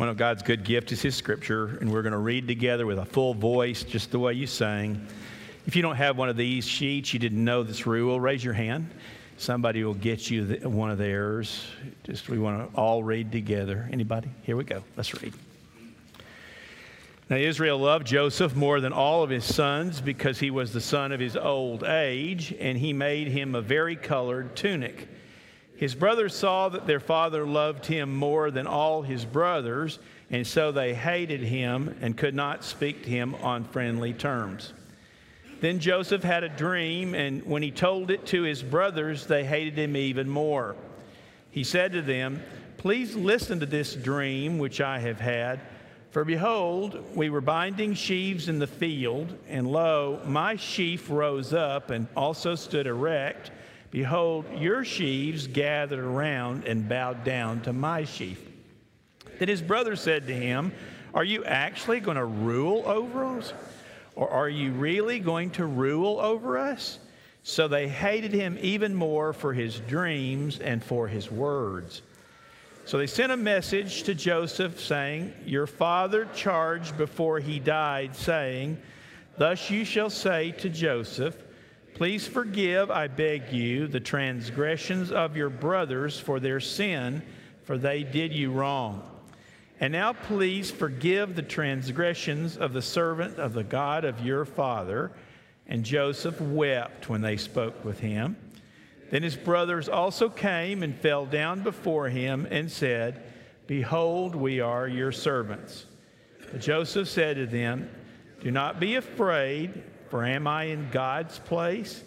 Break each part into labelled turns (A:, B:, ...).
A: One of God's good gifts is His Scripture, and we're going to read together with a full voice, just the way you sang. If you don't have one of these sheets, you didn't know this rule, raise your hand. Somebody will get you one of theirs. Just we want to all read together. Anybody? Here we go. Let's read. Now Israel loved Joseph more than all of his sons because he was the son of his old age, and he made him a very colored tunic. His brothers saw that their father loved him more than all his brothers, and so they hated him and could not speak to him on friendly terms. Then Joseph had a dream, and when he told it to his brothers, they hated him even more. He said to them, Please listen to this dream which I have had. For behold, we were binding sheaves in the field, and lo, my sheaf rose up and also stood erect Behold, your sheaves gathered around and bowed down to my sheaf. Then his brother said to him, Are you actually going to rule over us? Or are you really going to rule over us? So they hated him even more for his dreams and for his words. So they sent a message to Joseph saying, Your father charged before he died, saying, Thus you shall say to Joseph, Please forgive, I beg you, the transgressions of your brothers for their sin, for they did you wrong. And now please forgive the transgressions of the servant of the God of your father. And Joseph wept when they spoke with him. Then his brothers also came and fell down before him and said, Behold, we are your servants. But Joseph said to them, Do not be afraid for am I in God's place?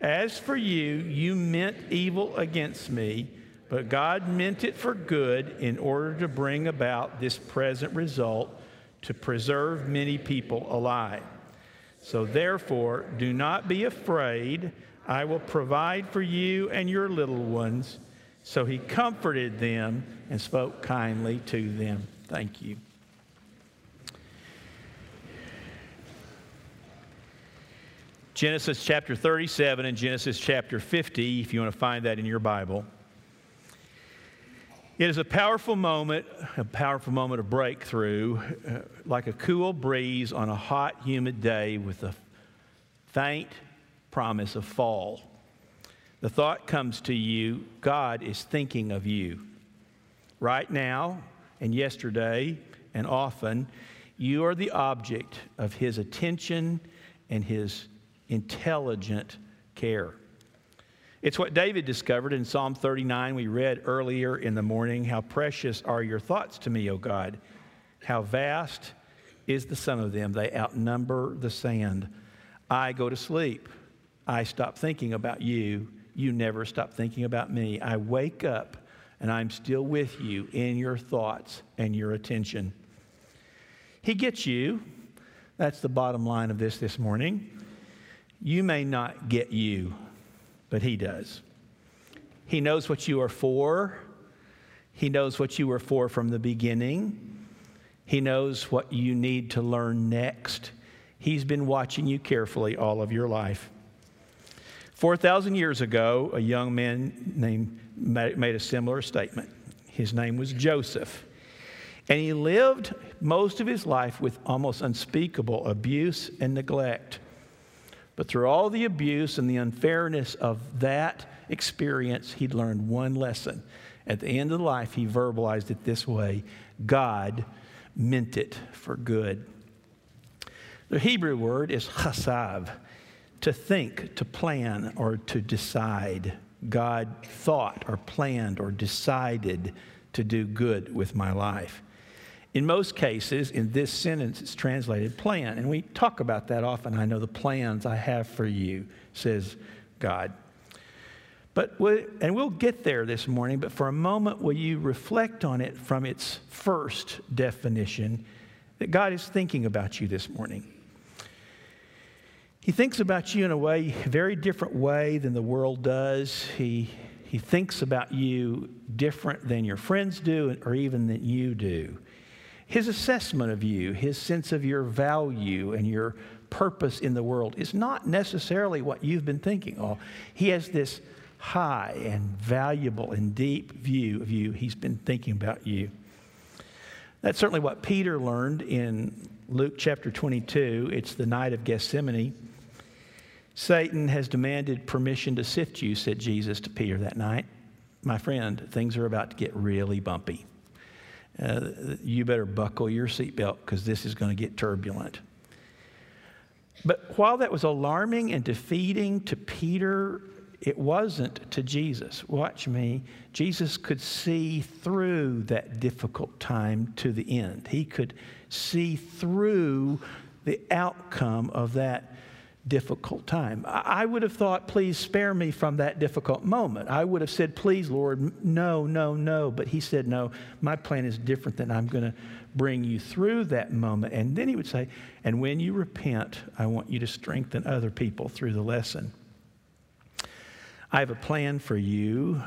A: As for you, you meant evil against me, but God meant it for good in order to bring about this present result to preserve many people alive. So therefore, do not be afraid. I will provide for you and your little ones. So he comforted them and spoke kindly to them. Thank you. Genesis chapter 37 and Genesis chapter 50, if you want to find that in your Bible. It is a powerful moment, a powerful moment of breakthrough, uh, like a cool breeze on a hot, humid day with a faint promise of fall. The thought comes to you God is thinking of you. Right now and yesterday and often, you are the object of His attention and His intelligent care. It's what David discovered in Psalm 39. We read earlier in the morning How precious are your thoughts to me, O God! How vast is the sum of them. They outnumber the sand. I go to sleep. I stop thinking about you. You never stop thinking about me. I wake up and I'm still with you in your thoughts and your attention. He gets you. That's the bottom line of this this morning. You may not get you, but He does. He knows what you are for. He knows what you were for from the beginning. He knows what you need to learn next. He's been watching you carefully all of your life. 4,000 years ago, a young man named, made a similar statement. His name was Joseph. And he lived most of his life with almost unspeakable abuse and neglect. But through all the abuse and the unfairness of that experience, he'd learned one lesson. At the end of life, he verbalized it this way God meant it for good. The Hebrew word is chasav, to think, to plan, or to decide. God thought or planned or decided to do good with my life. In most cases, in this sentence, it's translated plan. And we talk about that often. I know the plans I have for you, says God. But, and we'll get there this morning, but for a moment, will you reflect on it from its first definition that God is thinking about you this morning? He thinks about you in a way, very different way than the world does. He, he thinks about you different than your friends do or even than you do his assessment of you, his sense of your value and your purpose in the world is not necessarily what you've been thinking. Oh, he has this high and valuable and deep view of you. He's been thinking about you. That's certainly what Peter learned in Luke chapter 22. It's the night of Gethsemane. Satan has demanded permission to sift you, said Jesus to Peter that night. My friend, things are about to get really bumpy. Uh, you better buckle your seatbelt because this is going to get turbulent. But while that was alarming and defeating to Peter, it wasn't to Jesus. Watch me. Jesus could see through that difficult time to the end. He could see through the outcome of that difficult time. I would have thought, please spare me from that difficult moment. I would have said, please, Lord, no, no, no. But he said, no, my plan is different than I'm going to bring you through that moment. And then he would say, and when you repent, I want you to strengthen other people through the lesson. I have a plan for you,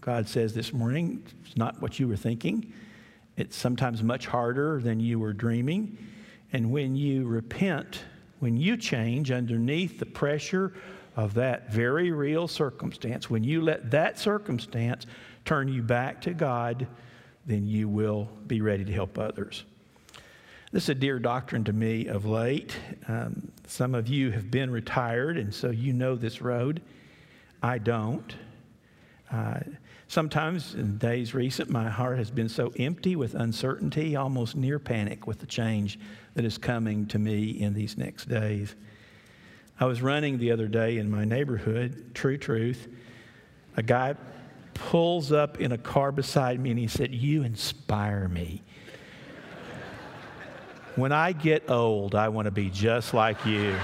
A: God says this morning. It's not what you were thinking. It's sometimes much harder than you were dreaming. And when you repent, when you change underneath the pressure of that very real circumstance, when you let that circumstance turn you back to God, then you will be ready to help others. This is a dear doctrine to me of late. Um, some of you have been retired, and so you know this road. I don't. Uh, sometimes in days recent, my heart has been so empty with uncertainty, almost near panic with the change that is coming to me in these next days. I was running the other day in my neighborhood, true truth. A guy pulls up in a car beside me and he said, You inspire me. when I get old, I want to be just like you.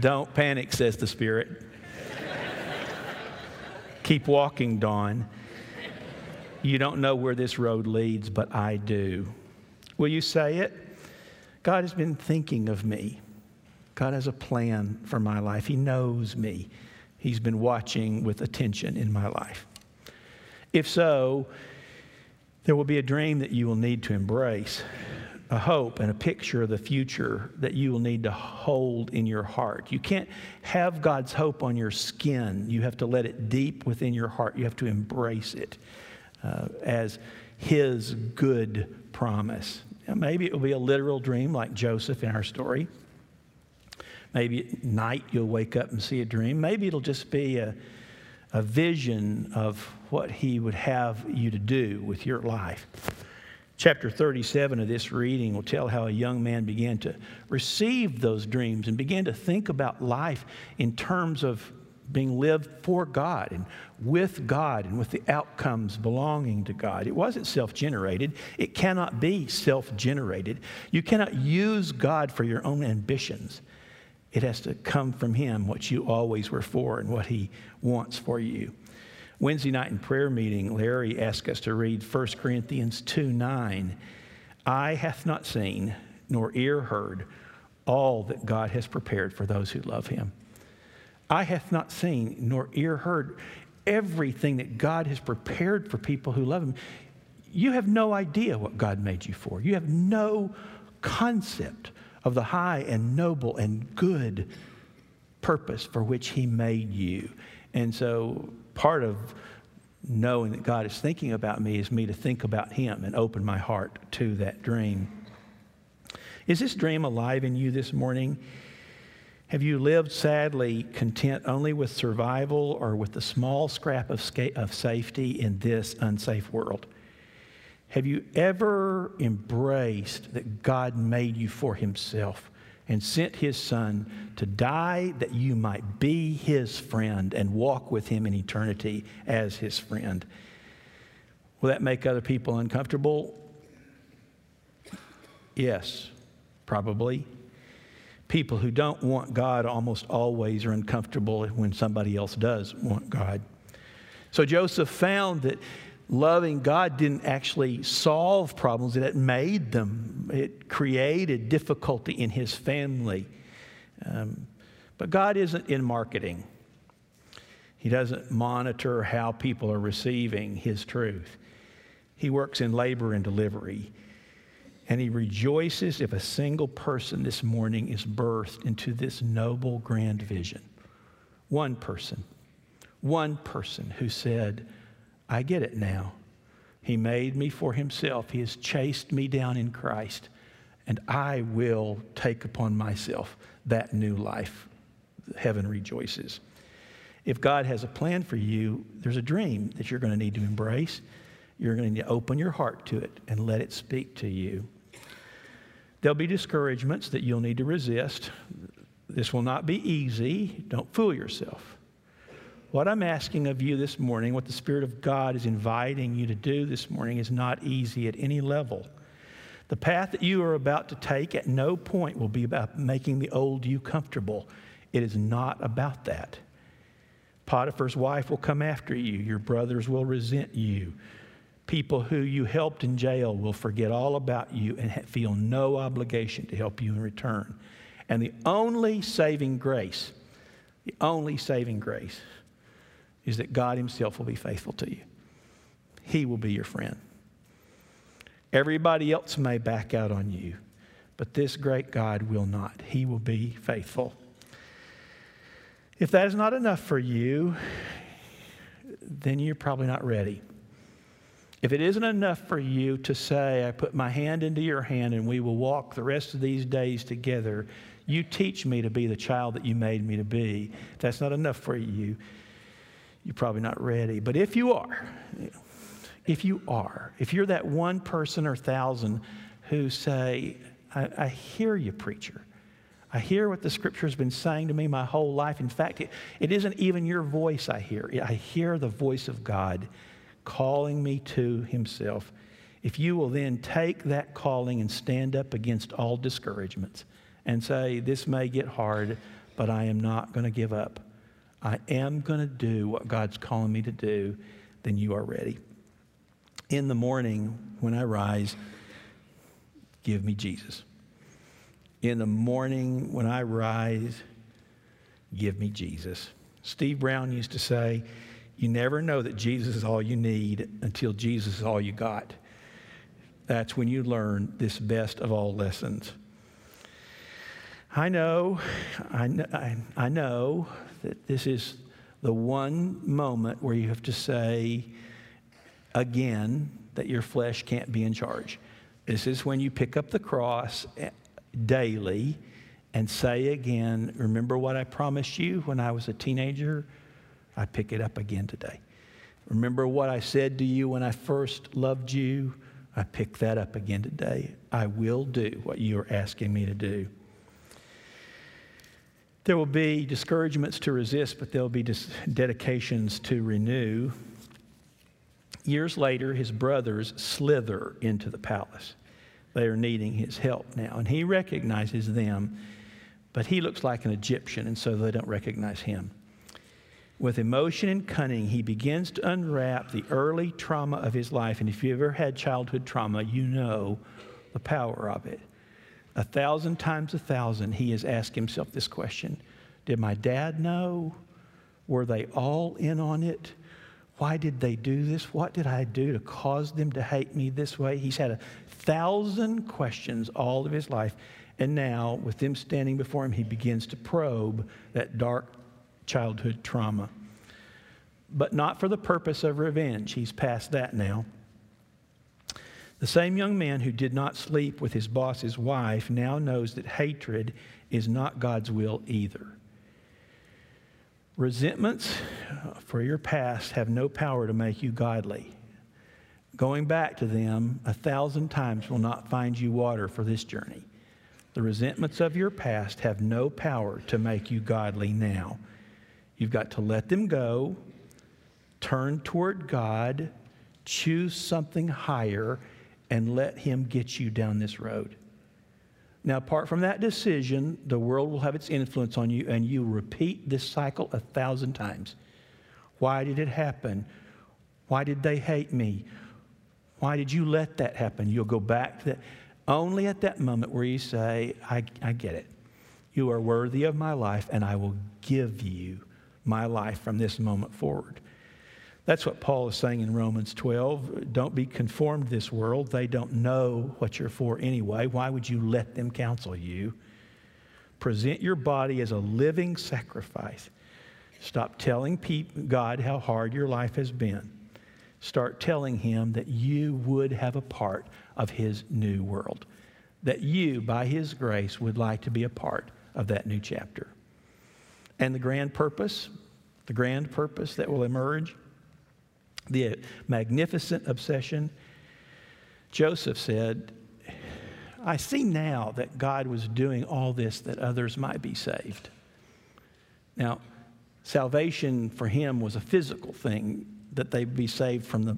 A: Don't panic, says the Spirit. Keep walking, Don. You don't know where this road leads, but I do. Will you say it? God has been thinking of me. God has a plan for my life. He knows me. He's been watching with attention in my life. If so, there will be a dream that you will need to embrace a hope and a picture of the future that you will need to hold in your heart. You can't have God's hope on your skin. You have to let it deep within your heart. You have to embrace it uh, as His good promise. Now, maybe it will be a literal dream like Joseph in our story. Maybe at night you'll wake up and see a dream. Maybe it'll just be a, a vision of what He would have you to do with your life. Chapter 37 of this reading will tell how a young man began to receive those dreams and began to think about life in terms of being lived for God and with God and with the outcomes belonging to God. It wasn't self generated, it cannot be self generated. You cannot use God for your own ambitions. It has to come from Him, what you always were for and what He wants for you. Wednesday night in prayer meeting, Larry asked us to read 1 Corinthians 2 9. Eye hath not seen, nor ear heard, all that God has prepared for those who love him. Eye hath not seen, nor ear heard everything that God has prepared for people who love him. You have no idea what God made you for. You have no concept of the high and noble and good purpose for which he made you. And so part of knowing that God is thinking about me is me to think about Him and open my heart to that dream. Is this dream alive in you this morning? Have you lived sadly content only with survival or with the small scrap of, sca- of safety in this unsafe world? Have you ever embraced that God made you for Himself? And sent his son to die that you might be his friend and walk with him in eternity as his friend. Will that make other people uncomfortable? Yes, probably. People who don't want God almost always are uncomfortable when somebody else does want God. So Joseph found that loving God didn't actually solve problems, it made them. It created difficulty in his family. Um, but God isn't in marketing, He doesn't monitor how people are receiving His truth. He works in labor and delivery. And he rejoices if a single person this morning is birthed into this noble, grand vision. One person. One person who said, I get it now. He made me for himself. He has chased me down in Christ, and I will take upon myself that new life. Heaven rejoices. If God has a plan for you, there's a dream that you're going to need to embrace. You're going to need to open your heart to it and let it speak to you. There'll be discouragements that you'll need to resist. This will not be easy. Don't fool yourself. What I'm asking of you this morning, what the Spirit of God is inviting you to do this morning, is not easy at any level. The path that you are about to take at no point will be about making the old you comfortable. It is not about that. Potiphar's wife will come after you. Your brothers will resent you. People who you helped in jail will forget all about you and feel no obligation to help you in return. And the only saving grace, the only saving grace, is that God Himself will be faithful to you. He will be your friend. Everybody else may back out on you, but this great God will not. He will be faithful. If that is not enough for you, then you're probably not ready. If it isn't enough for you to say, I put my hand into your hand and we will walk the rest of these days together, you teach me to be the child that you made me to be. If that's not enough for you, you're probably not ready. But if you are, if you are, if you're that one person or thousand who say, I, I hear you, preacher. I hear what the scripture has been saying to me my whole life. In fact, it, it isn't even your voice I hear. I hear the voice of God calling me to Himself. If you will then take that calling and stand up against all discouragements and say, This may get hard, but I am not going to give up. I am going to do what God's calling me to do, then you are ready. In the morning, when I rise, give me Jesus. In the morning, when I rise, give me Jesus. Steve Brown used to say, You never know that Jesus is all you need until Jesus is all you got. That's when you learn this best of all lessons. I know, I, I, I know that this is the one moment where you have to say again that your flesh can't be in charge. This is when you pick up the cross eh, daily and say again, Remember what I promised you when I was a teenager? I pick it up again today. Remember what I said to you when I first loved you? I pick that up again today. I will do what you are asking me to do. There will be discouragements to resist, but there'll be dedications to renew. Years later, his brothers slither into the palace. They are needing his help now, and he recognizes them, but he looks like an Egyptian, and so they don't recognize him. With emotion and cunning, he begins to unwrap the early trauma of his life. And if you've ever had childhood trauma, you know the power of it. A thousand times a thousand, he has asked himself this question Did my dad know? Were they all in on it? Why did they do this? What did I do to cause them to hate me this way? He's had a thousand questions all of his life. And now, with them standing before him, he begins to probe that dark childhood trauma. But not for the purpose of revenge. He's past that now. The same young man who did not sleep with his boss's wife now knows that hatred is not God's will either. Resentments for your past have no power to make you godly. Going back to them a thousand times will not find you water for this journey. The resentments of your past have no power to make you godly now. You've got to let them go, turn toward God, choose something higher, and let Him get you down this road. Now, apart from that decision, the world will have its influence on you, and you repeat this cycle a thousand times. Why did it happen? Why did they hate me? Why did you let that happen? You'll go back to that. Only at that moment where you say, I, I get it. You are worthy of my life, and I will give you my life from this moment forward. That's what Paul is saying in Romans 12. Don't be conformed to this world. They don't know what you're for anyway. Why would you let them counsel you? Present your body as a living sacrifice, Stop telling God how hard your life has been. Start telling Him that you would have a part of His new world, that you, by His grace, would like to be a part of that new chapter. And the grand purpose, the grand purpose that will emerge, the magnificent obsession. Joseph said, I see now that God was doing all this that others might be saved. Now, salvation for him was a physical thing, that they'd be saved from the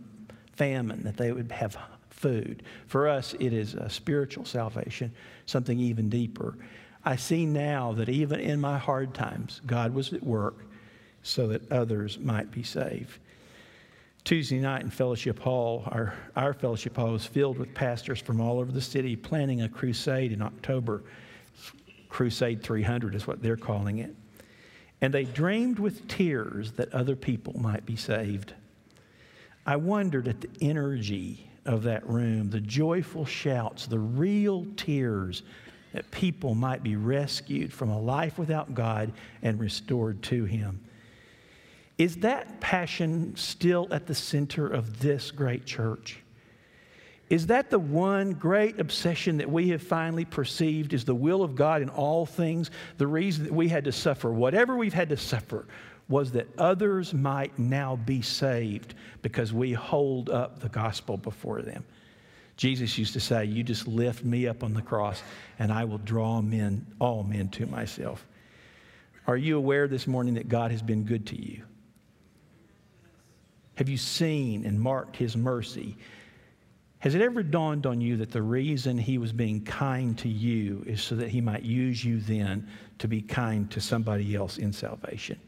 A: famine, that they would have food. For us, it is a spiritual salvation, something even deeper. I see now that even in my hard times, God was at work so that others might be saved. Tuesday night in Fellowship Hall, our, our Fellowship Hall was filled with pastors from all over the city planning a crusade in October. Crusade 300 is what they're calling it. And they dreamed with tears that other people might be saved. I wondered at the energy of that room, the joyful shouts, the real tears that people might be rescued from a life without God and restored to Him. Is that passion still at the center of this great church? Is that the one great obsession that we have finally perceived is the will of God in all things? The reason that we had to suffer, whatever we've had to suffer, was that others might now be saved because we hold up the gospel before them. Jesus used to say, You just lift me up on the cross, and I will draw men, all men to myself. Are you aware this morning that God has been good to you? Have you seen and marked his mercy? Has it ever dawned on you that the reason he was being kind to you is so that he might use you then to be kind to somebody else in salvation?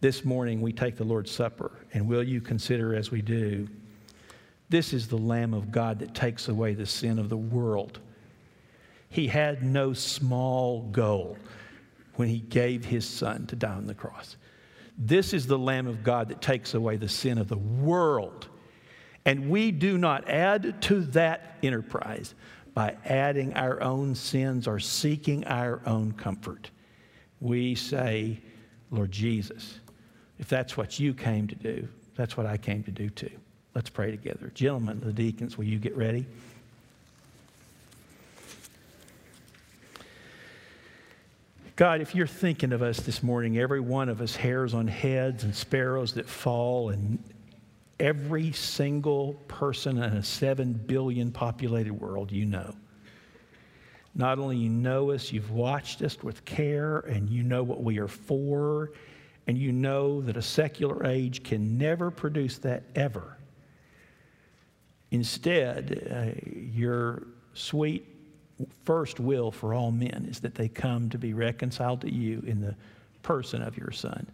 A: This morning we take the Lord's Supper, and will you consider as we do? This is the Lamb of God that takes away the sin of the world. He had no small goal when he gave his son to die on the cross. This is the Lamb of God that takes away the sin of the world. And we do not add to that enterprise by adding our own sins or seeking our own comfort. We say, Lord Jesus, if that's what you came to do, that's what I came to do too. Let's pray together. Gentlemen, the deacons, will you get ready? God, if you're thinking of us this morning, every one of us hairs on heads and sparrows that fall, and every single person in a seven billion populated world you know. Not only you know us, you've watched us with care, and you know what we are for, and you know that a secular age can never produce that ever. Instead, uh, your sweet first will for all men is that they come to be reconciled to you in the person of your Son.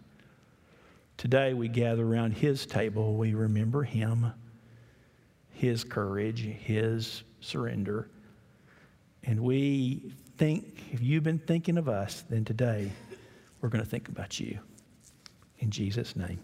A: Today we gather around his table. We remember him, his courage, his surrender. And we think, if you've been thinking of us, then today we're going to think about you. In Jesus' name.